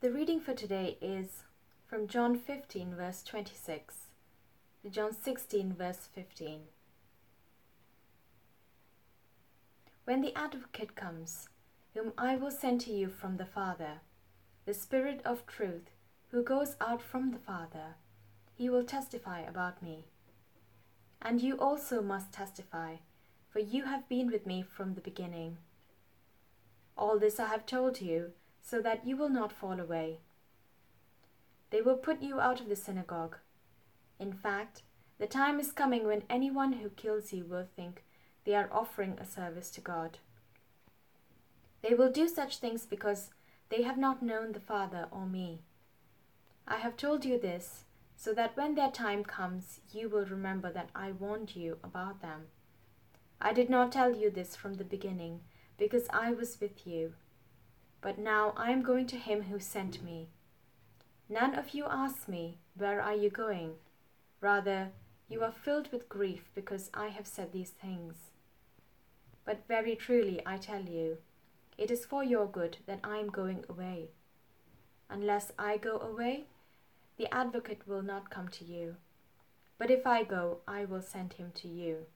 The reading for today is from John 15, verse 26 to John 16, verse 15. When the Advocate comes, whom I will send to you from the Father, the Spirit of truth, who goes out from the Father, he will testify about me. And you also must testify, for you have been with me from the beginning. All this I have told you, so that you will not fall away. They will put you out of the synagogue. In fact, the time is coming when anyone who kills you will think they are offering a service to God. They will do such things because they have not known the Father or me. I have told you this so that when their time comes, you will remember that I warned you about them. I did not tell you this from the beginning because I was with you. But now I am going to him who sent me. None of you ask me, Where are you going? Rather, you are filled with grief because I have said these things. But very truly I tell you, it is for your good that I am going away. Unless I go away, the advocate will not come to you. But if I go, I will send him to you.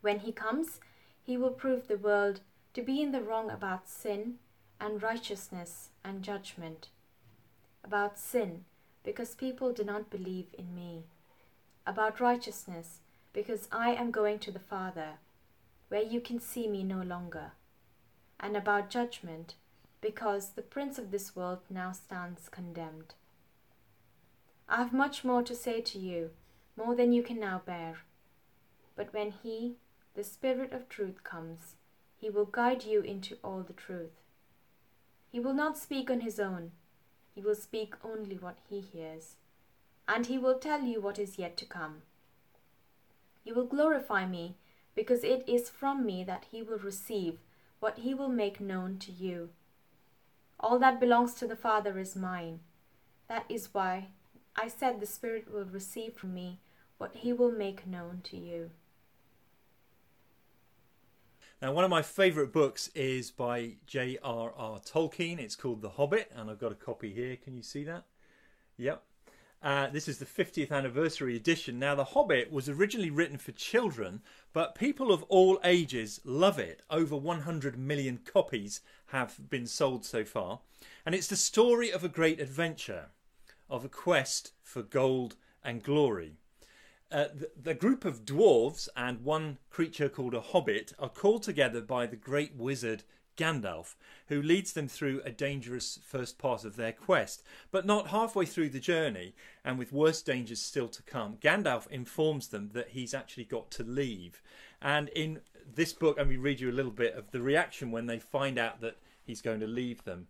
When he comes, he will prove the world to be in the wrong about sin and righteousness and judgment. About sin, because people do not believe in me. About righteousness, because I am going to the Father, where you can see me no longer. And about judgment, because the prince of this world now stands condemned. I have much more to say to you, more than you can now bear. But when he, the Spirit of truth, comes, he will guide you into all the truth. He will not speak on his own, he will speak only what he hears, and he will tell you what is yet to come. You will glorify me, because it is from me that he will receive what he will make known to you. All that belongs to the Father is mine. That is why I said the Spirit will receive from me what he will make known to you. Now, one of my favourite books is by J.R.R. Tolkien. It's called The Hobbit, and I've got a copy here. Can you see that? Yep. Uh, this is the 50th anniversary edition. Now, The Hobbit was originally written for children, but people of all ages love it. Over 100 million copies have been sold so far. And it's the story of a great adventure, of a quest for gold and glory. Uh, the, the, group of dwarves and one creature called a hobbit are called together by the great wizard Gandalf, who leads them through a dangerous first part of their quest. But not halfway through the journey, and with worse dangers still to come, Gandalf informs them that he's actually got to leave. And in this book, and we read you a little bit of the reaction when they find out that he's going to leave them.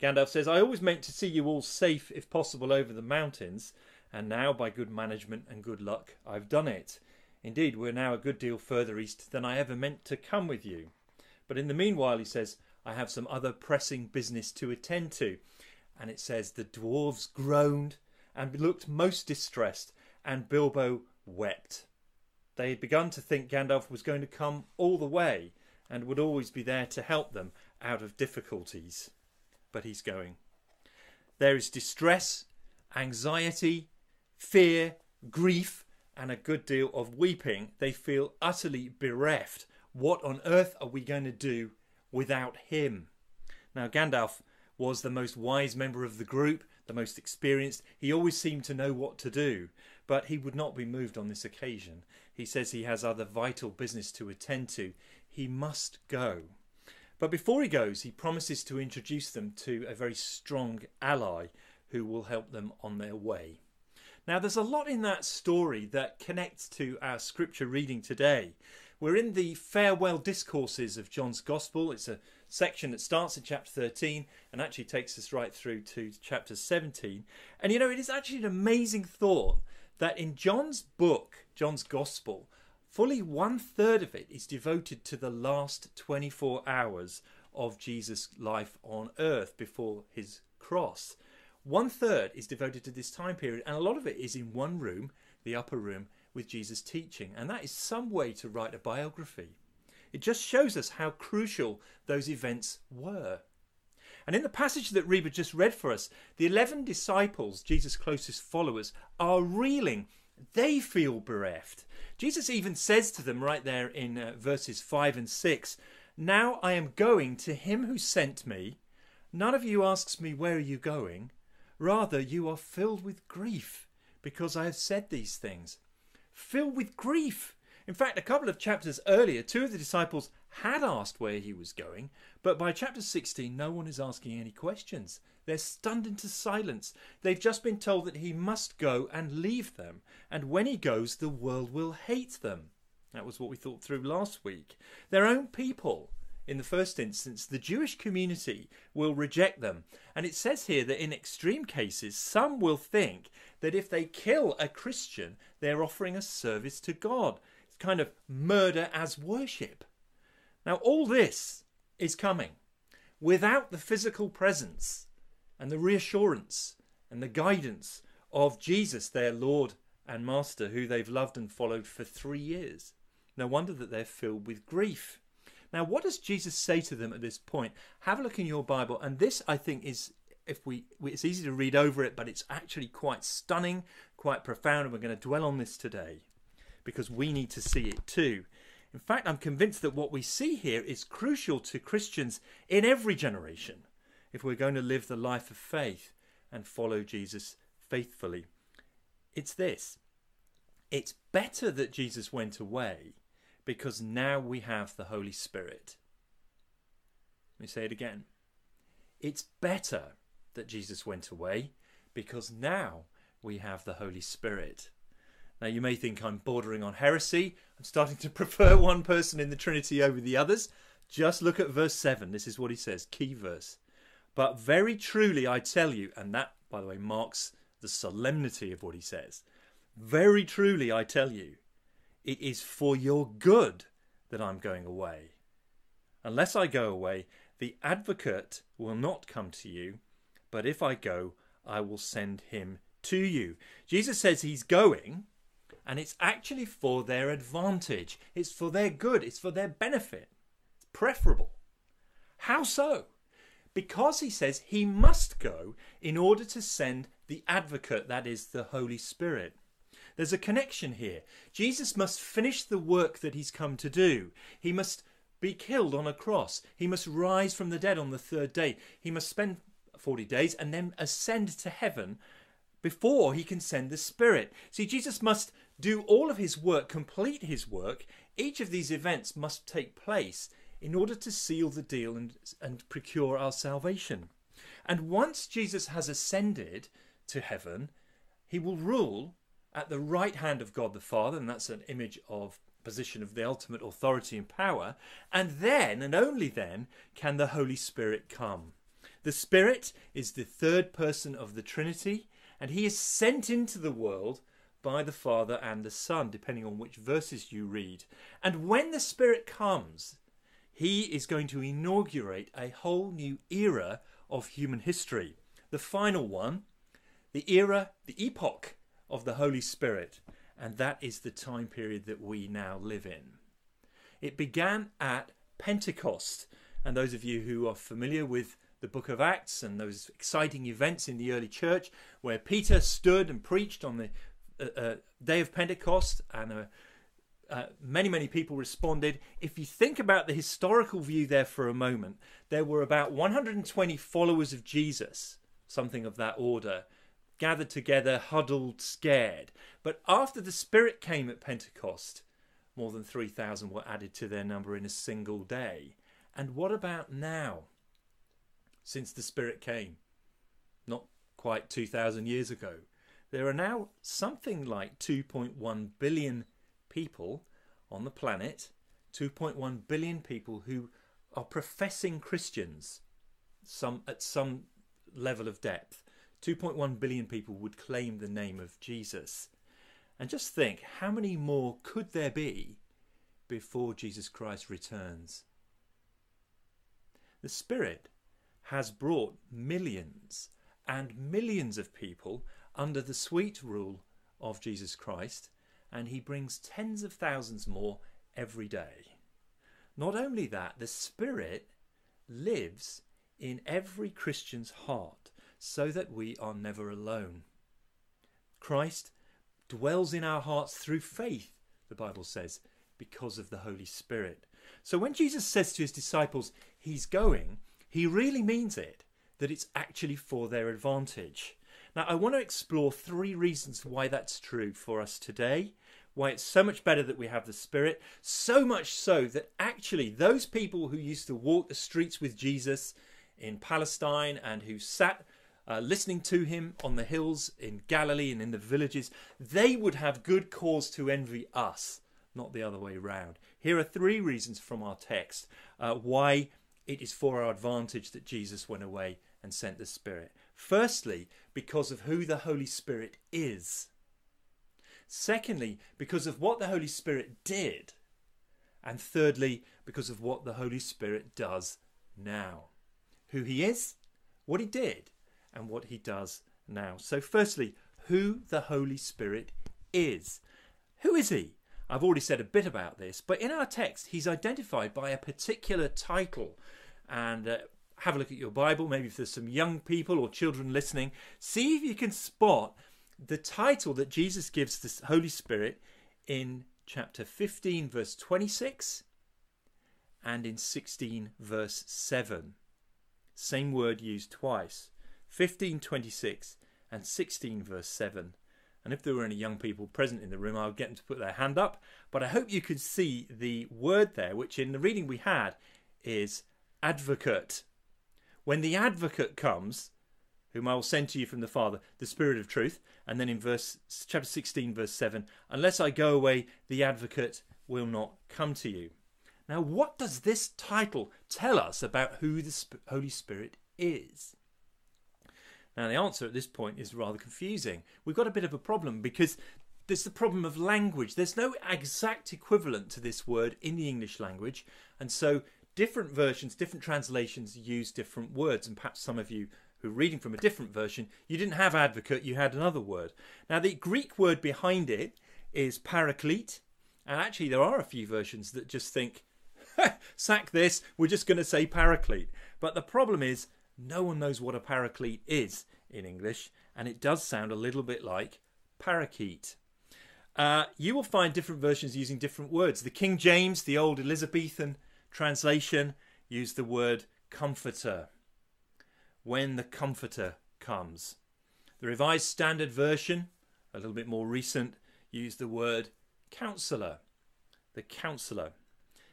Gandalf says, I always meant to see you all safe, if possible, over the mountains and now by good management and good luck I've done it. Indeed, we're now a good deal further east than I ever meant to come with you. But in the meanwhile, he says, I have some other pressing business to attend to. And it says, the dwarves groaned and looked most distressed, and Bilbo wept. They had begun to think Gandalf was going to come all the way and would always be there to help them out of difficulties. But he's going. There is distress, anxiety, fear, grief, and a good deal of weeping, they feel utterly bereft. What on earth are we going to do without him? Now, Gandalf was the most wise member of the group, the most experienced. He always seemed to know what to do, but he would not be moved on this occasion. He says he has other vital business to attend to. He must go. But before he goes, he promises to introduce them to a very strong ally who will help them on their way. Now, there's a lot in that story that connects to our scripture reading today. We're in the farewell discourses of John's Gospel. It's a section that starts in chapter 13 and actually takes us right through to chapter 17. And you know, it is actually an amazing thought that in John's book, John's Gospel, fully one third of it is devoted to the last 24 hours of Jesus' life on earth before his cross. One third is devoted to this time period, and a lot of it is in one room, the upper room, with Jesus teaching. And that is some way to write a biography. It just shows us how crucial those events were. And in the passage that Reba just read for us, the 11 disciples, Jesus' closest followers, are reeling. They feel bereft. Jesus even says to them right there in uh, verses 5 and 6 Now I am going to him who sent me. None of you asks me, Where are you going? Rather, you are filled with grief because I have said these things. Filled with grief. In fact, a couple of chapters earlier, two of the disciples had asked where he was going, but by chapter 16, no one is asking any questions. They're stunned into silence. They've just been told that he must go and leave them, and when he goes, the world will hate them. That was what we thought through last week. Their own people, in the first instance, the Jewish community will reject them. And it says here that in extreme cases, some will think that if they kill a Christian, they're offering a service to God. It's kind of murder as worship. Now, all this is coming without the physical presence and the reassurance and the guidance of Jesus, their Lord and Master, who they've loved and followed for three years. No wonder that they're filled with grief. Now, what does Jesus say to them at this point? Have a look in your Bible, and this, I think, is if we it's easy to read over it, but it's actually quite stunning, quite profound, and we're going to dwell on this today because we need to see it too. In fact, I'm convinced that what we see here is crucial to Christians in every generation if we're going to live the life of faith and follow Jesus faithfully. It's this it's better that Jesus went away because now we have the Holy Spirit. Let me say it again. It's better that Jesus went away because now we have the Holy Spirit. Now, you may think I'm bordering on heresy. I'm starting to prefer one person in the Trinity over the others. Just look at verse 7. This is what he says, key verse. But very truly I tell you, and that, by the way, marks the solemnity of what he says. Very truly I tell you, it is for your good that I'm going away. Unless I go away, the advocate will not come to you, but if I go, I will send him to you. Jesus says he's going and it's actually for their advantage. It's for their good. It's for their benefit. It's preferable. How so? Because he says he must go in order to send the advocate, that is, the Holy Spirit. There's a connection here. Jesus must finish the work that he's come to do. He must be killed on a cross. He must rise from the dead on the third day. He must spend 40 days and then ascend to heaven before he can send the Spirit. See, Jesus must do all of his work, complete his work, each of these events must take place in order to seal the deal and, and procure our salvation. And once Jesus has ascended to heaven, he will rule at the right hand of God the Father, and that's an image of position of the ultimate authority and power, and then and only then can the Holy Spirit come. The Spirit is the third person of the Trinity, and he is sent into the world by the Father and the Son, depending on which verses you read. And when the Spirit comes, he is going to inaugurate a whole new era of human history. The final one, the era, the epoch of the Holy Spirit. And that is the time period that we now live in. It began at Pentecost. And those of you who are familiar with the book of Acts and those exciting events in the early church where Peter stood and preached on the uh, day of Pentecost, and uh, uh, many, many people responded. If you think about the historical view there for a moment, there were about 120 followers of Jesus, something of that order, gathered together, huddled, scared. But after the Spirit came at Pentecost, more than 3,000 were added to their number in a single day. And what about now, since the Spirit came? Not quite 2,000 years ago. There are now something like 2.1 billion people on the planet, 2.1 billion people who are professing Christians some at some level of depth. 2.1 billion people would claim the name of Jesus. And just think, how many more could there be before Jesus Christ returns? The Spirit has brought millions and millions of people under the sweet rule of Jesus Christ, and he brings tens of thousands more every day. Not only that, the Spirit lives in every Christian's heart so that we are never alone. Christ dwells in our hearts through faith, the Bible says, because of the Holy Spirit. So when Jesus says to his disciples, He's going, he really means it, that it's actually for their advantage. Now, I want to explore three reasons why that's true for us today, why it's so much better that we have the Spirit, so much so that actually those people who used to walk the streets with Jesus in Palestine and who sat uh, listening to him on the hills in Galilee and in the villages, they would have good cause to envy us, not the other way round. Here are three reasons from our text uh, why it is for our advantage that Jesus went away and sent the Spirit. Firstly, because of who the Holy Spirit is. Secondly, because of what the Holy Spirit did. And thirdly, because of what the Holy Spirit does now. Who he is, what he did, and what he does now. So, firstly, who the Holy Spirit is. Who is he? I've already said a bit about this, but in our text, he's identified by a particular title. And uh, have a look at your Bible, maybe if there's some young people or children listening, see if you can spot the title that Jesus gives the Holy Spirit in chapter 15, verse 26, and in 16, verse 7. Same word used twice. 15:26 and 16 verse 7. And if there were any young people present in the room, I would get them to put their hand up. But I hope you could see the word there, which in the reading we had is advocate. When the advocate comes, whom I will send to you from the Father, the Spirit of truth, and then in verse chapter 16, verse 7, unless I go away, the advocate will not come to you. Now, what does this title tell us about who the Holy Spirit is? Now, the answer at this point is rather confusing. We've got a bit of a problem because there's the problem of language. There's no exact equivalent to this word in the English language, and so different versions, different translations use different words. And perhaps some of you who are reading from a different version, you didn't have advocate, you had another word. Now, the Greek word behind it is paraclete, and actually, there are a few versions that just think, sack this, we're just going to say paraclete. But the problem is, no one knows what a paraclete is in English, and it does sound a little bit like parakeet. Uh, you will find different versions using different words. The King James, the old Elizabethan translation, used the word comforter. When the comforter comes. The Revised Standard Version, a little bit more recent, used the word counselor. The counselor.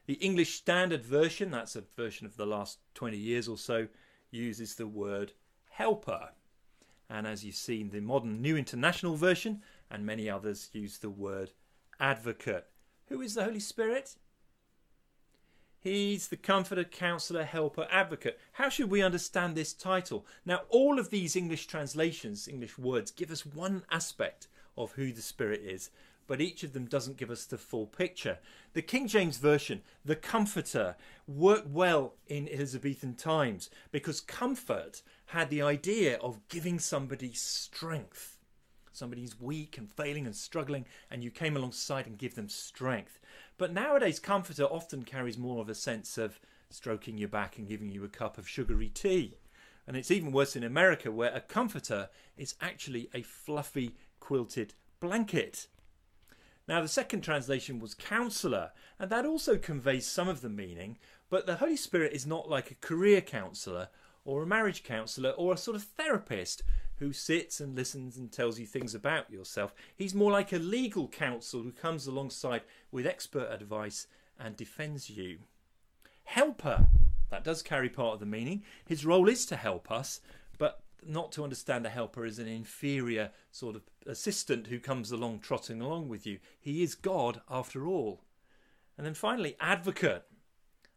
The English Standard Version, that's a version of the last 20 years or so, uses the word helper. And as you've seen, the modern New International Version and many others use the word advocate. Who is the Holy Spirit? He's the comforter, counselor, helper, advocate. How should we understand this title? Now, all of these English translations, English words, give us one aspect of who the Spirit is, but each of them doesn't give us the full picture. The King James Version, the Comforter, worked well in Elizabethan times because comfort had the idea of giving somebody strength. Somebody's weak and failing and struggling, and you came alongside and give them strength. But nowadays, comforter often carries more of a sense of stroking your back and giving you a cup of sugary tea. And it's even worse in America, where a comforter is actually a fluffy quilted blanket. Now, the second translation was counselor, and that also conveys some of the meaning, but the Holy Spirit is not like a career counselor or a marriage counselor or a sort of therapist who sits and listens and tells you things about yourself. He's more like a legal counsel who comes alongside with expert advice and defends you. Helper, that does carry part of the meaning. His role is to help us, not to understand a helper as an inferior sort of assistant who comes along trotting along with you. He is God after all. And then finally, advocate.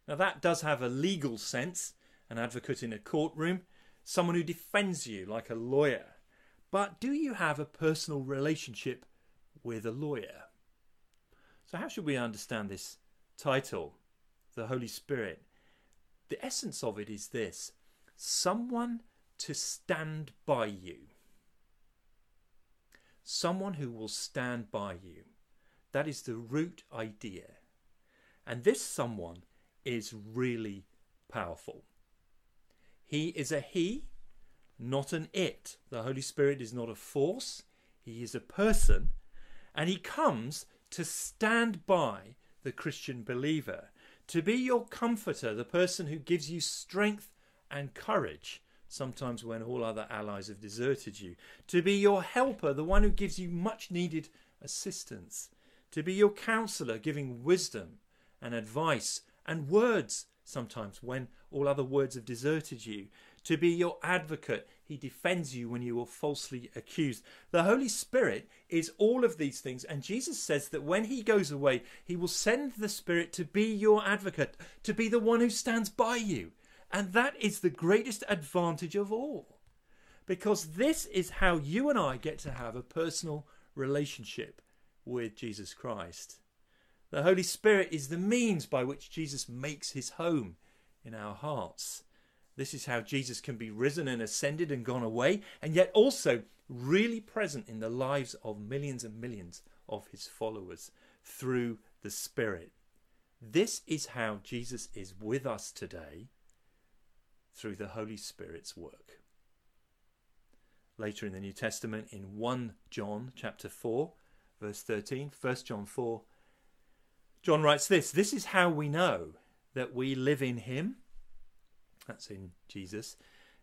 Now that does have a legal sense, an advocate in a courtroom, someone who defends you like a lawyer. But do you have a personal relationship with a lawyer? So, how should we understand this title, the Holy Spirit? The essence of it is this someone to stand by you. Someone who will stand by you. That is the root idea. And this someone is really powerful. He is a He, not an it. The Holy Spirit is not a force, He is a person, and He comes to stand by the Christian believer, to be your comforter, the person who gives you strength and courage, sometimes when all other allies have deserted you, to be your helper, the one who gives you much needed assistance, to be your counselor, giving wisdom and advice and words sometimes when all other words have deserted you, to be your advocate. He defends you when you are falsely accused. The Holy Spirit is all of these things, and Jesus says that when He goes away, He will send the Spirit to be your advocate, to be the one who stands by you. And that is the greatest advantage of all. Because this is how you and I get to have a personal relationship with Jesus Christ. The Holy Spirit is the means by which Jesus makes his home in our hearts. This is how Jesus can be risen and ascended and gone away, and yet also really present in the lives of millions and millions of his followers through the Spirit. This is how Jesus is with us today through the Holy Spirit's work. Later in the New Testament, in 1 John chapter 4, verse 13, 1 John 4, John writes this This is how we know that we live in him that's in Jesus.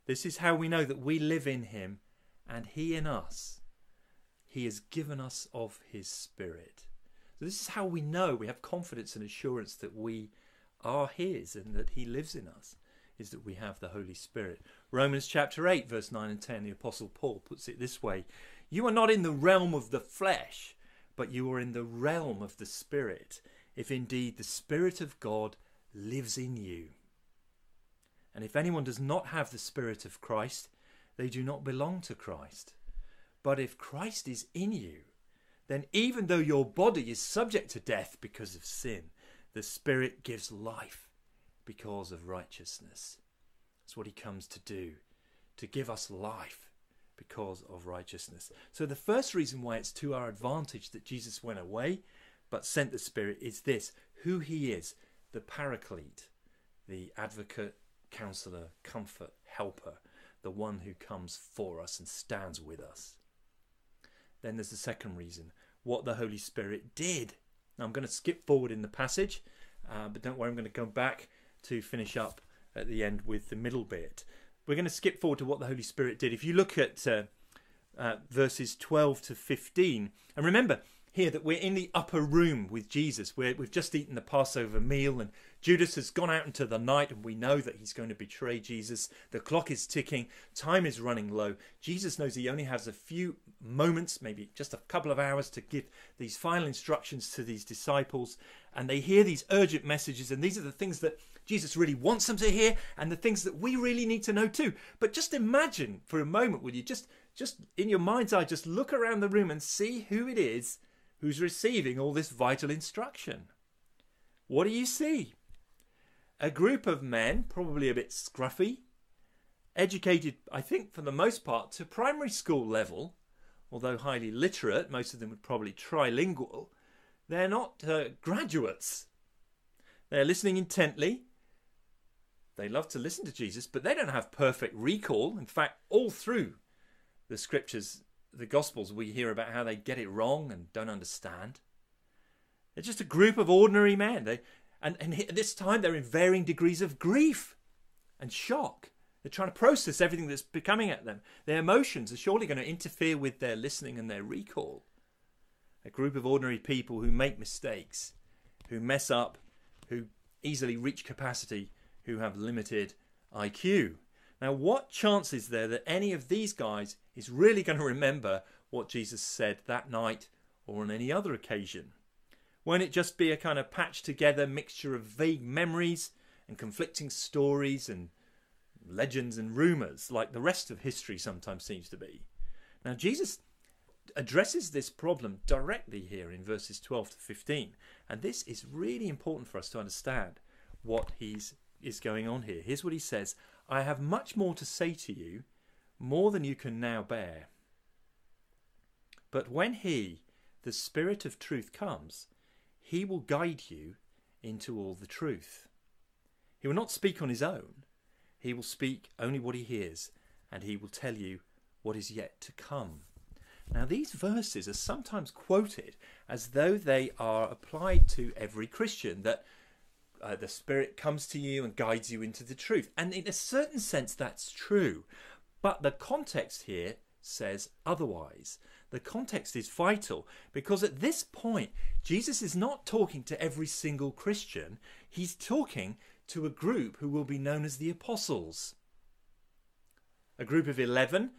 This is how we know that we live in him and he in us. He has given us of his spirit. So this is how we know we have confidence and assurance that we are his and that he lives in us is that we have the Holy Spirit. Romans chapter 8 verse 9 and 10 the apostle Paul puts it this way, you are not in the realm of the flesh, but you are in the realm of the spirit, if indeed the spirit of God lives in you. And if anyone does not have the Spirit of Christ, they do not belong to Christ. But if Christ is in you, then even though your body is subject to death because of sin, the Spirit gives life because of righteousness. That's what he comes to do, to give us life because of righteousness. So the first reason why it's to our advantage that Jesus went away but sent the Spirit is this who he is, the paraclete, the advocate counselor, comfort, helper, the one who comes for us and stands with us. Then there's the second reason what the Holy Spirit did. Now I'm going to skip forward in the passage, uh, but don't worry, I'm going to go back to finish up at the end with the middle bit. We're going to skip forward to what the Holy Spirit did. If you look at uh, uh, verses 12 to 15, and remember, here that we're in the upper room with Jesus. we have just eaten the Passover meal, and Judas has gone out into the night, and we know that he's going to betray Jesus. The clock is ticking, time is running low. Jesus knows he only has a few moments, maybe just a couple of hours, to give these final instructions to these disciples. And they hear these urgent messages, and these are the things that Jesus really wants them to hear, and the things that we really need to know too. But just imagine for a moment, will you just just in your mind's eye, just look around the room and see who it is who's receiving all this vital instruction. What do you see? A group of men, probably a bit scruffy, educated, I think, for the most part, to primary school level, although highly literate, most of them were probably trilingual, they're not uh, graduates. They're listening intently. They love to listen to Jesus, but they don't have perfect recall. In fact, all through the scriptures, the Gospels, we hear about how they get it wrong and don't understand. They're just a group of ordinary men. They, and, and at this time, they're in varying degrees of grief and shock. They're trying to process everything that's becoming at them. Their emotions are surely going to interfere with their listening and their recall. A group of ordinary people who make mistakes, who mess up, who easily reach capacity, who have limited IQ. Now, what chance is there that any of these guys is really going to remember what Jesus said that night or on any other occasion? Won't it just be a kind of patched together mixture of vague memories and conflicting stories and legends and rumours, like the rest of history sometimes seems to be? Now, Jesus addresses this problem directly here in verses 12 to 15, and this is really important for us to understand what he's is going on here. Here's what he says I have much more to say to you, more than you can now bear. But when he, the Spirit of truth, comes, he will guide you into all the truth. He will not speak on his own, He will speak only what he hears, and he will tell you what is yet to come. Now, these verses are sometimes quoted as though they are applied to every Christian, that uh, the Spirit comes to you and guides you into the truth. And in a certain sense, that's true. But the context here says otherwise. The context is vital because at this point, Jesus is not talking to every single Christian, he's talking to a group who will be known as the Apostles. A group of 11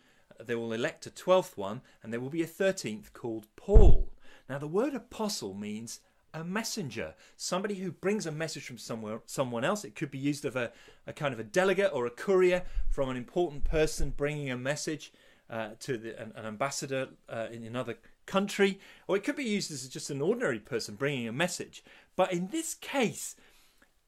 they will elect a twelfth one, and there will be a thirteenth called Paul. Now, the word apostle means a messenger, somebody who brings a message from somewhere, someone else. It could be used of a, a kind of a delegate or a courier from an important person bringing a message uh, to the, an, an ambassador uh, in another country, or it could be used as just an ordinary person bringing a message. But in this case,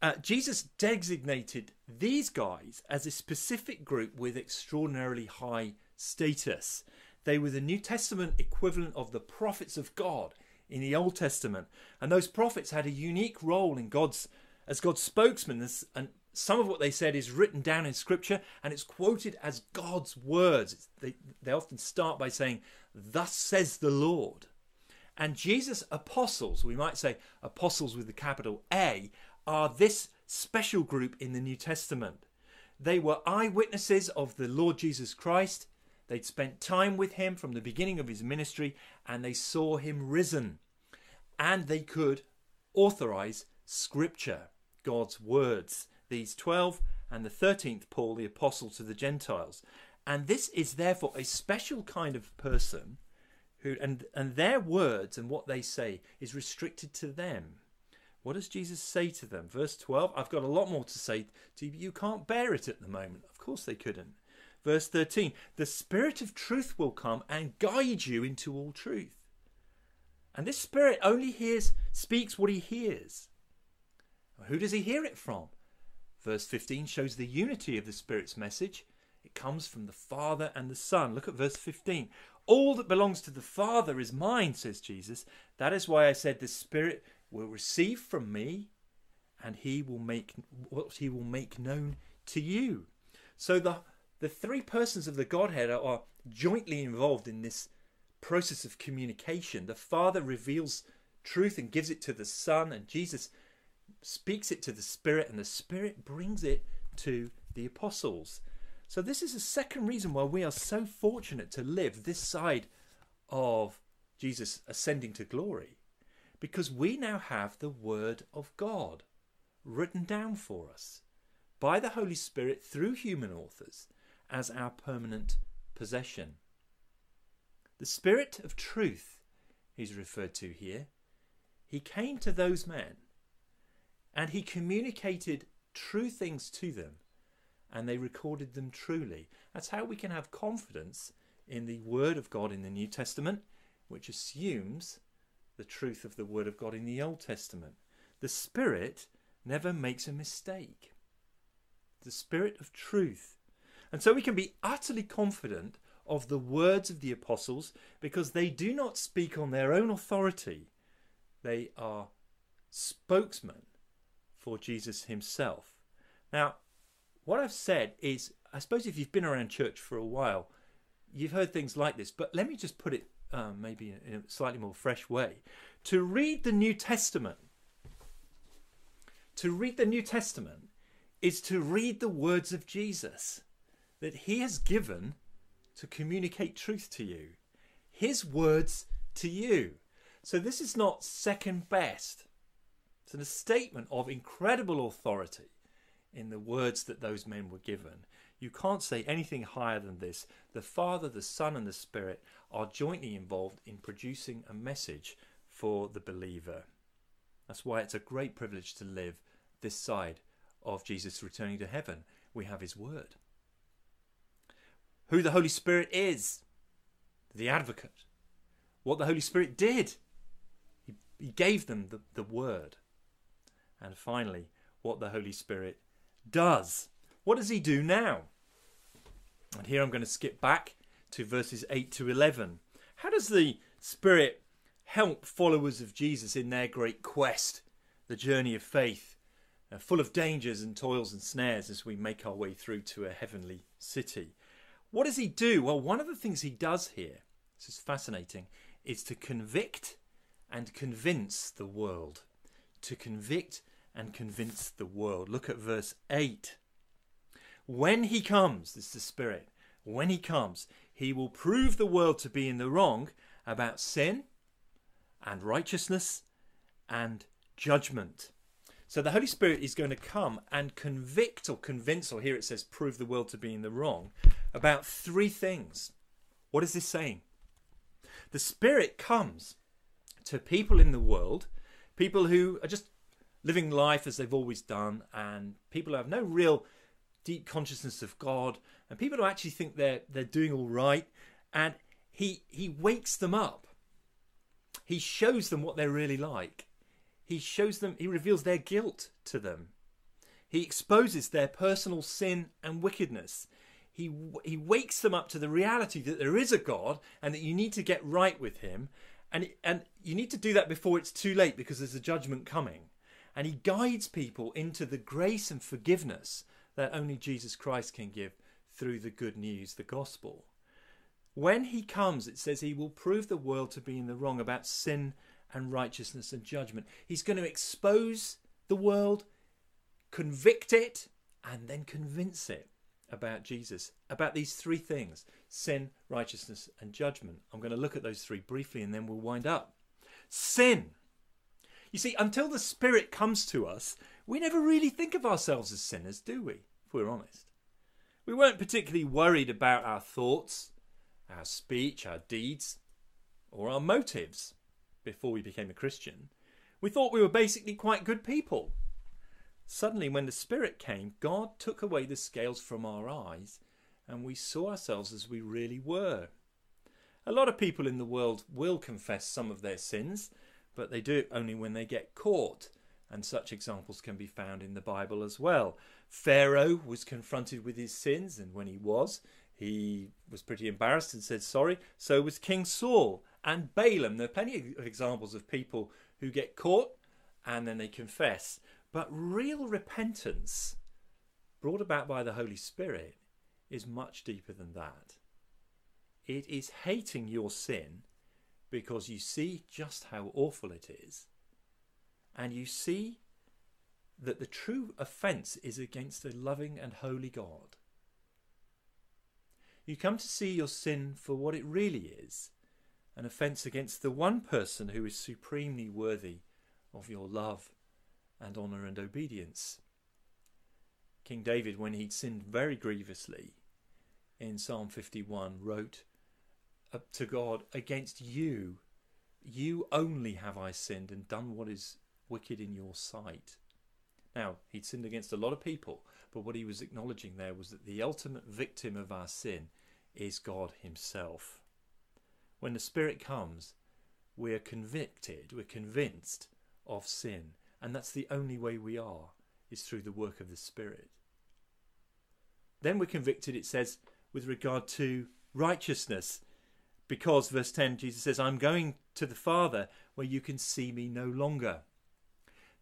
uh, Jesus designated these guys as a specific group with extraordinarily high status. They were the New Testament equivalent of the prophets of God in the Old Testament, and those prophets had a unique role in God's as God's spokesman. And some of what they said is written down in Scripture, and it's quoted as God's words. They they often start by saying, "Thus says the Lord." And Jesus' apostles, we might say apostles with the capital A, are this special group in the New Testament. They were eyewitnesses of the Lord Jesus Christ. They'd spent time with him from the beginning of his ministry and they saw him risen. And they could authorize scripture, God's words. These 12 and the 13th Paul, the apostle to the Gentiles. And this is therefore a special kind of person who, and, and their words and what they say is restricted to them. What does Jesus say to them? Verse 12, I've got a lot more to say to you, but you can't bear it at the moment. Of course they couldn't. Verse 13 The Spirit of truth will come and guide you into all truth. And this Spirit only hears, speaks what he hears. Who does he hear it from? Verse 15 shows the unity of the Spirit's message. It comes from the Father and the Son. Look at verse 15. All that belongs to the Father is mine, says Jesus. That is why I said the Spirit will receive from me and he will make what he will make known to you. So the the three persons of the Godhead are, are jointly involved in this process of communication. The Father reveals truth and gives it to the Son, and Jesus speaks it to the Spirit, and the Spirit brings it to the apostles. So, this is a second reason why we are so fortunate to live this side of Jesus ascending to glory, because we now have the Word of God written down for us by the Holy Spirit through human authors as our permanent possession. The Spirit of truth is referred to here. He came to those men and he communicated true things to them and they recorded them truly. That's how we can have confidence in the Word of God in the New Testament, which assumes the truth of the Word of God in the Old Testament. The Spirit never makes a mistake. The Spirit of truth and so we can be utterly confident of the words of the apostles because they do not speak on their own authority. They are spokesmen for Jesus himself. Now, what I've said is, I suppose if you've been around church for a while, you've heard things like this, but let me just put it um, maybe in a slightly more fresh way. To read the New Testament, to read the New Testament is to read the words of Jesus that He has given to communicate truth to you. His words to you. So this is not second best. It's a statement of incredible authority in the words that those men were given. You can't say anything higher than this. The Father, the Son, and the Spirit are jointly involved in producing a message for the believer. That's why it's a great privilege to live this side of Jesus returning to heaven. We have His Word who the Holy Spirit is, the advocate, what the Holy Spirit did. He, he gave them the, the word. And finally, what the Holy Spirit does. What does he do now? And here I'm going to skip back to verses 8 to 11. How does the Spirit help followers of Jesus in their great quest, the journey of faith? uh, full of dangers and toils and snares as we make our way through to a heavenly city. What does he do? Well, one of the things he does here, this is fascinating, is to convict and convince the world. To convict and convince the world. Look at verse 8. When he comes, this is the Spirit, when he comes, he will prove the world to be in the wrong about sin and righteousness and judgment. So the Holy Spirit is going to come and convict or convince, or here it says prove the world to be in the wrong, about three things. What is this saying? The Spirit comes to people in the world, people who are just living life as they've always done, and people who have no real deep consciousness of God, and people who actually think they're they're doing all right, and he he wakes them up. He shows them what they're really like. He shows them he reveals their guilt to them. He exposes their personal sin and wickedness. He he wakes them up to the reality that there is a God and that you need to get right with him and and you need to do that before it's too late because there's a judgment coming. And he guides people into the grace and forgiveness that only Jesus Christ can give through the good news, the gospel. When he comes, it says he will prove the world to be in the wrong about sin and righteousness and judgment. He's going to expose the world, convict it, and then convince it about Jesus, about these three things sin, righteousness, and judgment. I'm going to look at those three briefly and then we'll wind up. Sin. You see, until the Spirit comes to us, we never really think of ourselves as sinners, do we? If we're honest. We weren't particularly worried about our thoughts, our speech, our deeds, or our motives before we became a Christian. We thought we were basically quite good people. Suddenly, when the Spirit came, God took away the scales from our eyes and we saw ourselves as we really were. A lot of people in the world will confess some of their sins, but they do it only when they get caught and such examples can be found in the Bible as well. Pharaoh was confronted with his sins, and when he was, he was pretty embarrassed and said sorry. So was King Saul and Balaam. There are plenty of examples of people who get caught and then they confess. But real repentance, brought about by the Holy Spirit, is much deeper than that. It is hating your sin because you see just how awful it is and you see that the true offence is against a loving and holy God. You come to see your sin for what it really is an offence against the one person who is supremely worthy of your love and honour and obedience. King David, when he'd sinned very grievously in Psalm 51, wrote to God, Against you, you only have I sinned and done what is wicked in your sight. Now, he'd sinned against a lot of people, but what he was acknowledging there was that the ultimate victim of our sin is God Himself. When the Spirit comes, we're convicted, we're convinced of sin, and that's the only way we are, is through the work of the Spirit. Then we're convicted, it says, with regard to righteousness, because, verse 10, Jesus says, I'm going to the Father where you can see me no longer.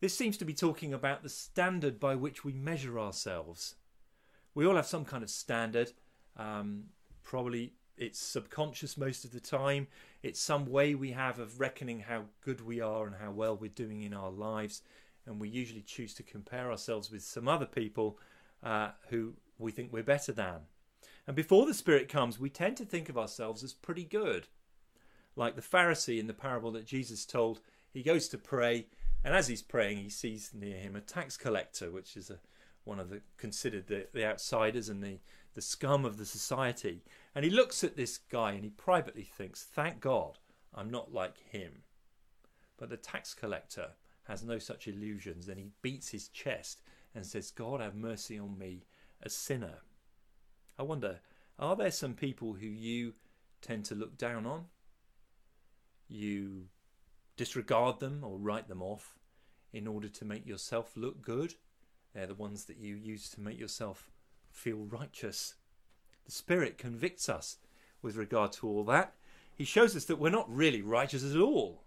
This seems to be talking about the standard by which we measure ourselves. We all have some kind of standard. Um, probably it's subconscious most of the time. It's some way we have of reckoning how good we are and how well we're doing in our lives. And we usually choose to compare ourselves with some other people uh, who we think we're better than. And before the Spirit comes, we tend to think of ourselves as pretty good. Like the Pharisee in the parable that Jesus told, he goes to pray and as he's praying, he sees near him a tax collector, which is a, one of the considered the, the outsiders and the, the scum of the society. And he looks at this guy and he privately thinks, Thank God I'm not like him. But the tax collector has no such illusions and he beats his chest and says, God, have mercy on me, a sinner. I wonder, are there some people who you tend to look down on? You disregard them or write them off in order to make yourself look good. They're the ones that you use to make yourself feel righteous. The Spirit convicts us with regard to all that. He shows us that we're not really righteous at all.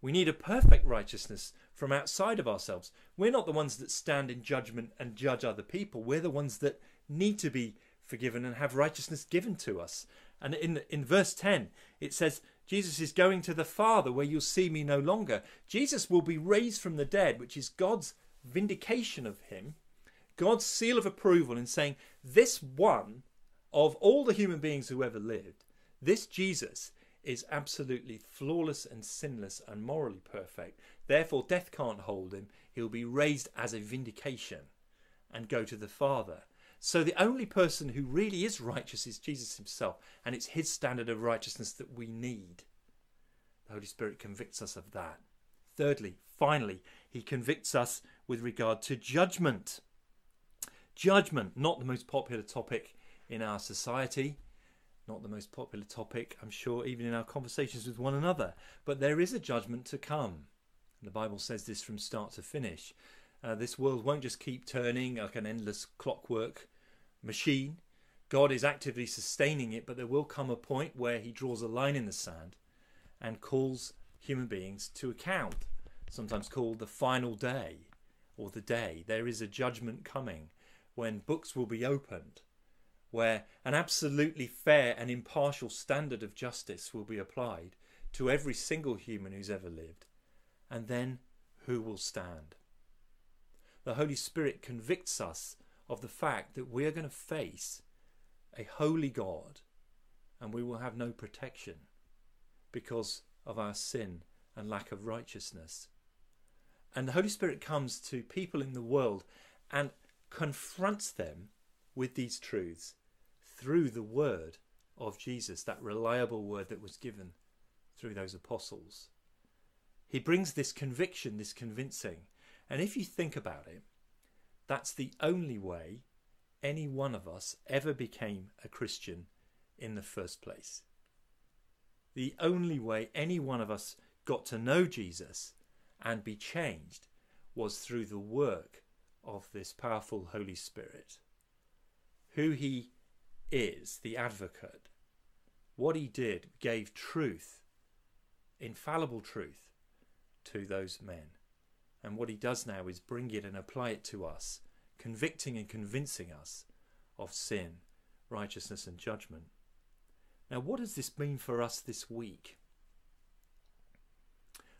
We need a perfect righteousness from outside of ourselves. We're not the ones that stand in judgment and judge other people. We're the ones that need to be forgiven and have righteousness given to us. And in in verse 10 it says Jesus is going to the Father where you'll see me no longer. Jesus will be raised from the dead, which is God's vindication of him, God's seal of approval in saying this one of all the human beings who ever lived, this Jesus is absolutely flawless and sinless and morally perfect. Therefore, death can't hold him. He'll be raised as a vindication and go to the Father. So, the only person who really is righteous is Jesus himself, and it's his standard of righteousness that we need. The Holy Spirit convicts us of that. Thirdly, finally, he convicts us with regard to judgment. Judgment, not the most popular topic in our society not the most popular topic, I'm sure, even in our conversations with one another. But there is a judgment to come. The Bible says this from start to finish. Uh, this world won't just keep turning like an endless clockwork machine. God is actively sustaining it, but there will come a point where He draws a line in the sand and calls human beings to account, sometimes called the final day or the day. There is a judgment coming when books will be opened where an absolutely fair and impartial standard of justice will be applied to every single human who's ever lived. And then who will stand? The Holy Spirit convicts us of the fact that we are going to face a holy God and we will have no protection because of our sin and lack of righteousness. And the Holy Spirit comes to people in the world and confronts them with these truths through the word of Jesus, that reliable word that was given through those apostles. He brings this conviction, this convincing. And if you think about it, that's the only way any one of us ever became a Christian in the first place. The only way any one of us got to know Jesus and be changed was through the work of this powerful Holy Spirit, who he is the advocate. What he did gave truth, infallible truth, to those men. And what he does now is bring it and apply it to us, convicting and convincing us of sin, righteousness, and judgment. Now, what does this mean for us this week?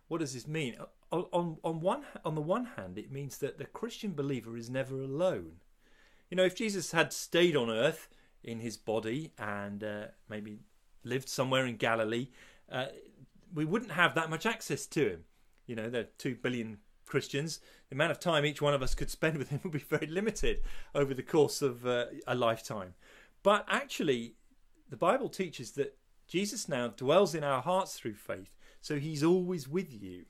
What does this mean? On, on, one, on the one hand, it means that the Christian believer is never alone. You know, if Jesus had stayed on earth in his body and uh, maybe lived somewhere in Galilee, uh, we wouldn't have that much access to him. You know, there are two billion Christians. The amount of time each one of us could spend with him would be very limited over the course of uh, a lifetime. But actually, the Bible teaches that Jesus now dwells in our hearts through faith, so he's always with you.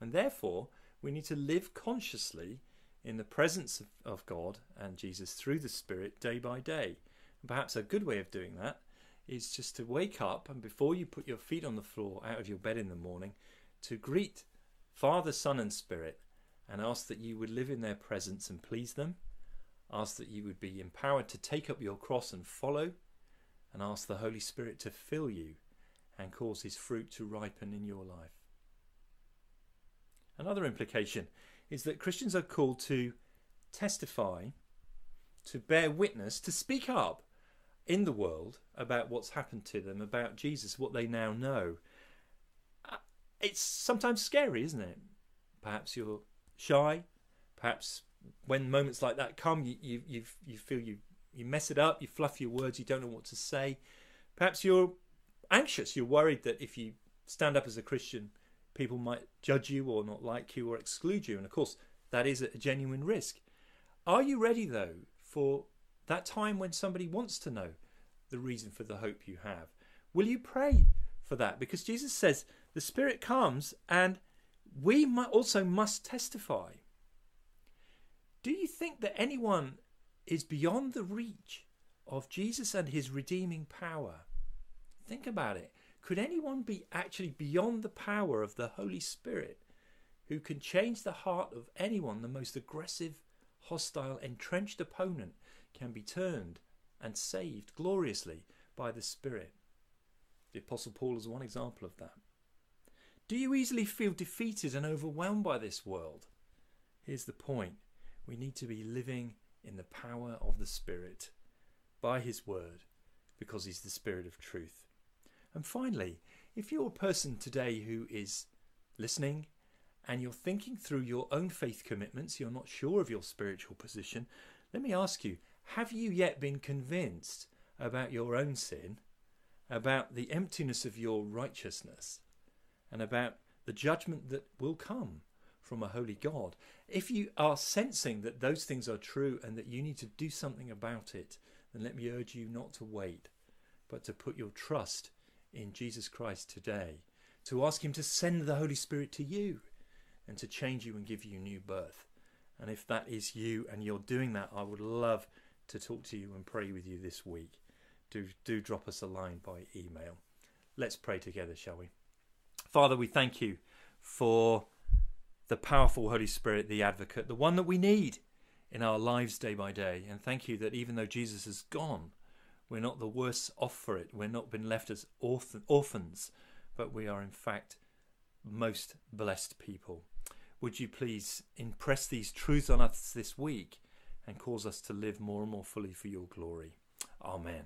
And therefore, we need to live consciously in the presence of God and Jesus through the Spirit day by day. Perhaps a good way of doing that is just to wake up and before you put your feet on the floor out of your bed in the morning, to greet Father, Son, and Spirit and ask that you would live in their presence and please them. Ask that you would be empowered to take up your cross and follow, and ask the Holy Spirit to fill you and cause his fruit to ripen in your life. Another implication is that Christians are called to testify, to bear witness, to speak up in the world about what's happened to them, about Jesus, what they now know. Uh, it's sometimes scary, isn't it? Perhaps you're shy. Perhaps when moments like that come, you you you, you feel you you mess it up. You fluff your words. You don't know what to say. Perhaps you're anxious. You're worried that if you stand up as a Christian, people might judge you or not like you or exclude you. And of course, that is a genuine risk. Are you ready though for that time when somebody wants to know the reason for the hope you have. Will you pray for that? Because Jesus says the Spirit comes and we also must testify. Do you think that anyone is beyond the reach of Jesus and his redeeming power? Think about it. Could anyone be actually beyond the power of the Holy Spirit who can change the heart of anyone, the most aggressive, hostile, entrenched opponent, can be turned and saved gloriously by the Spirit. The Apostle Paul is one example of that. Do you easily feel defeated and overwhelmed by this world? Here's the point we need to be living in the power of the Spirit by His Word because He's the Spirit of truth. And finally, if you're a person today who is listening and you're thinking through your own faith commitments, you're not sure of your spiritual position, let me ask you have you yet been convinced about your own sin, about the emptiness of your righteousness, and about the judgment that will come from a holy God? If you are sensing that those things are true and that you need to do something about it, then let me urge you not to wait, but to put your trust in Jesus Christ today, to ask Him to send the Holy Spirit to you and to change you and give you new birth. And if that is you and you're doing that, I would love to talk to you and pray with you this week. Do, do drop us a line by email. Let's pray together, shall we? Father, we thank you for the powerful Holy Spirit, the advocate, the one that we need in our lives day by day. And thank you that even though Jesus is gone, we're not the worse off for it. We're not been left as orphan, orphans, but we are in fact most blessed people. Would you please impress these truths on us this week and cause us to live more and more fully for your glory? Amen.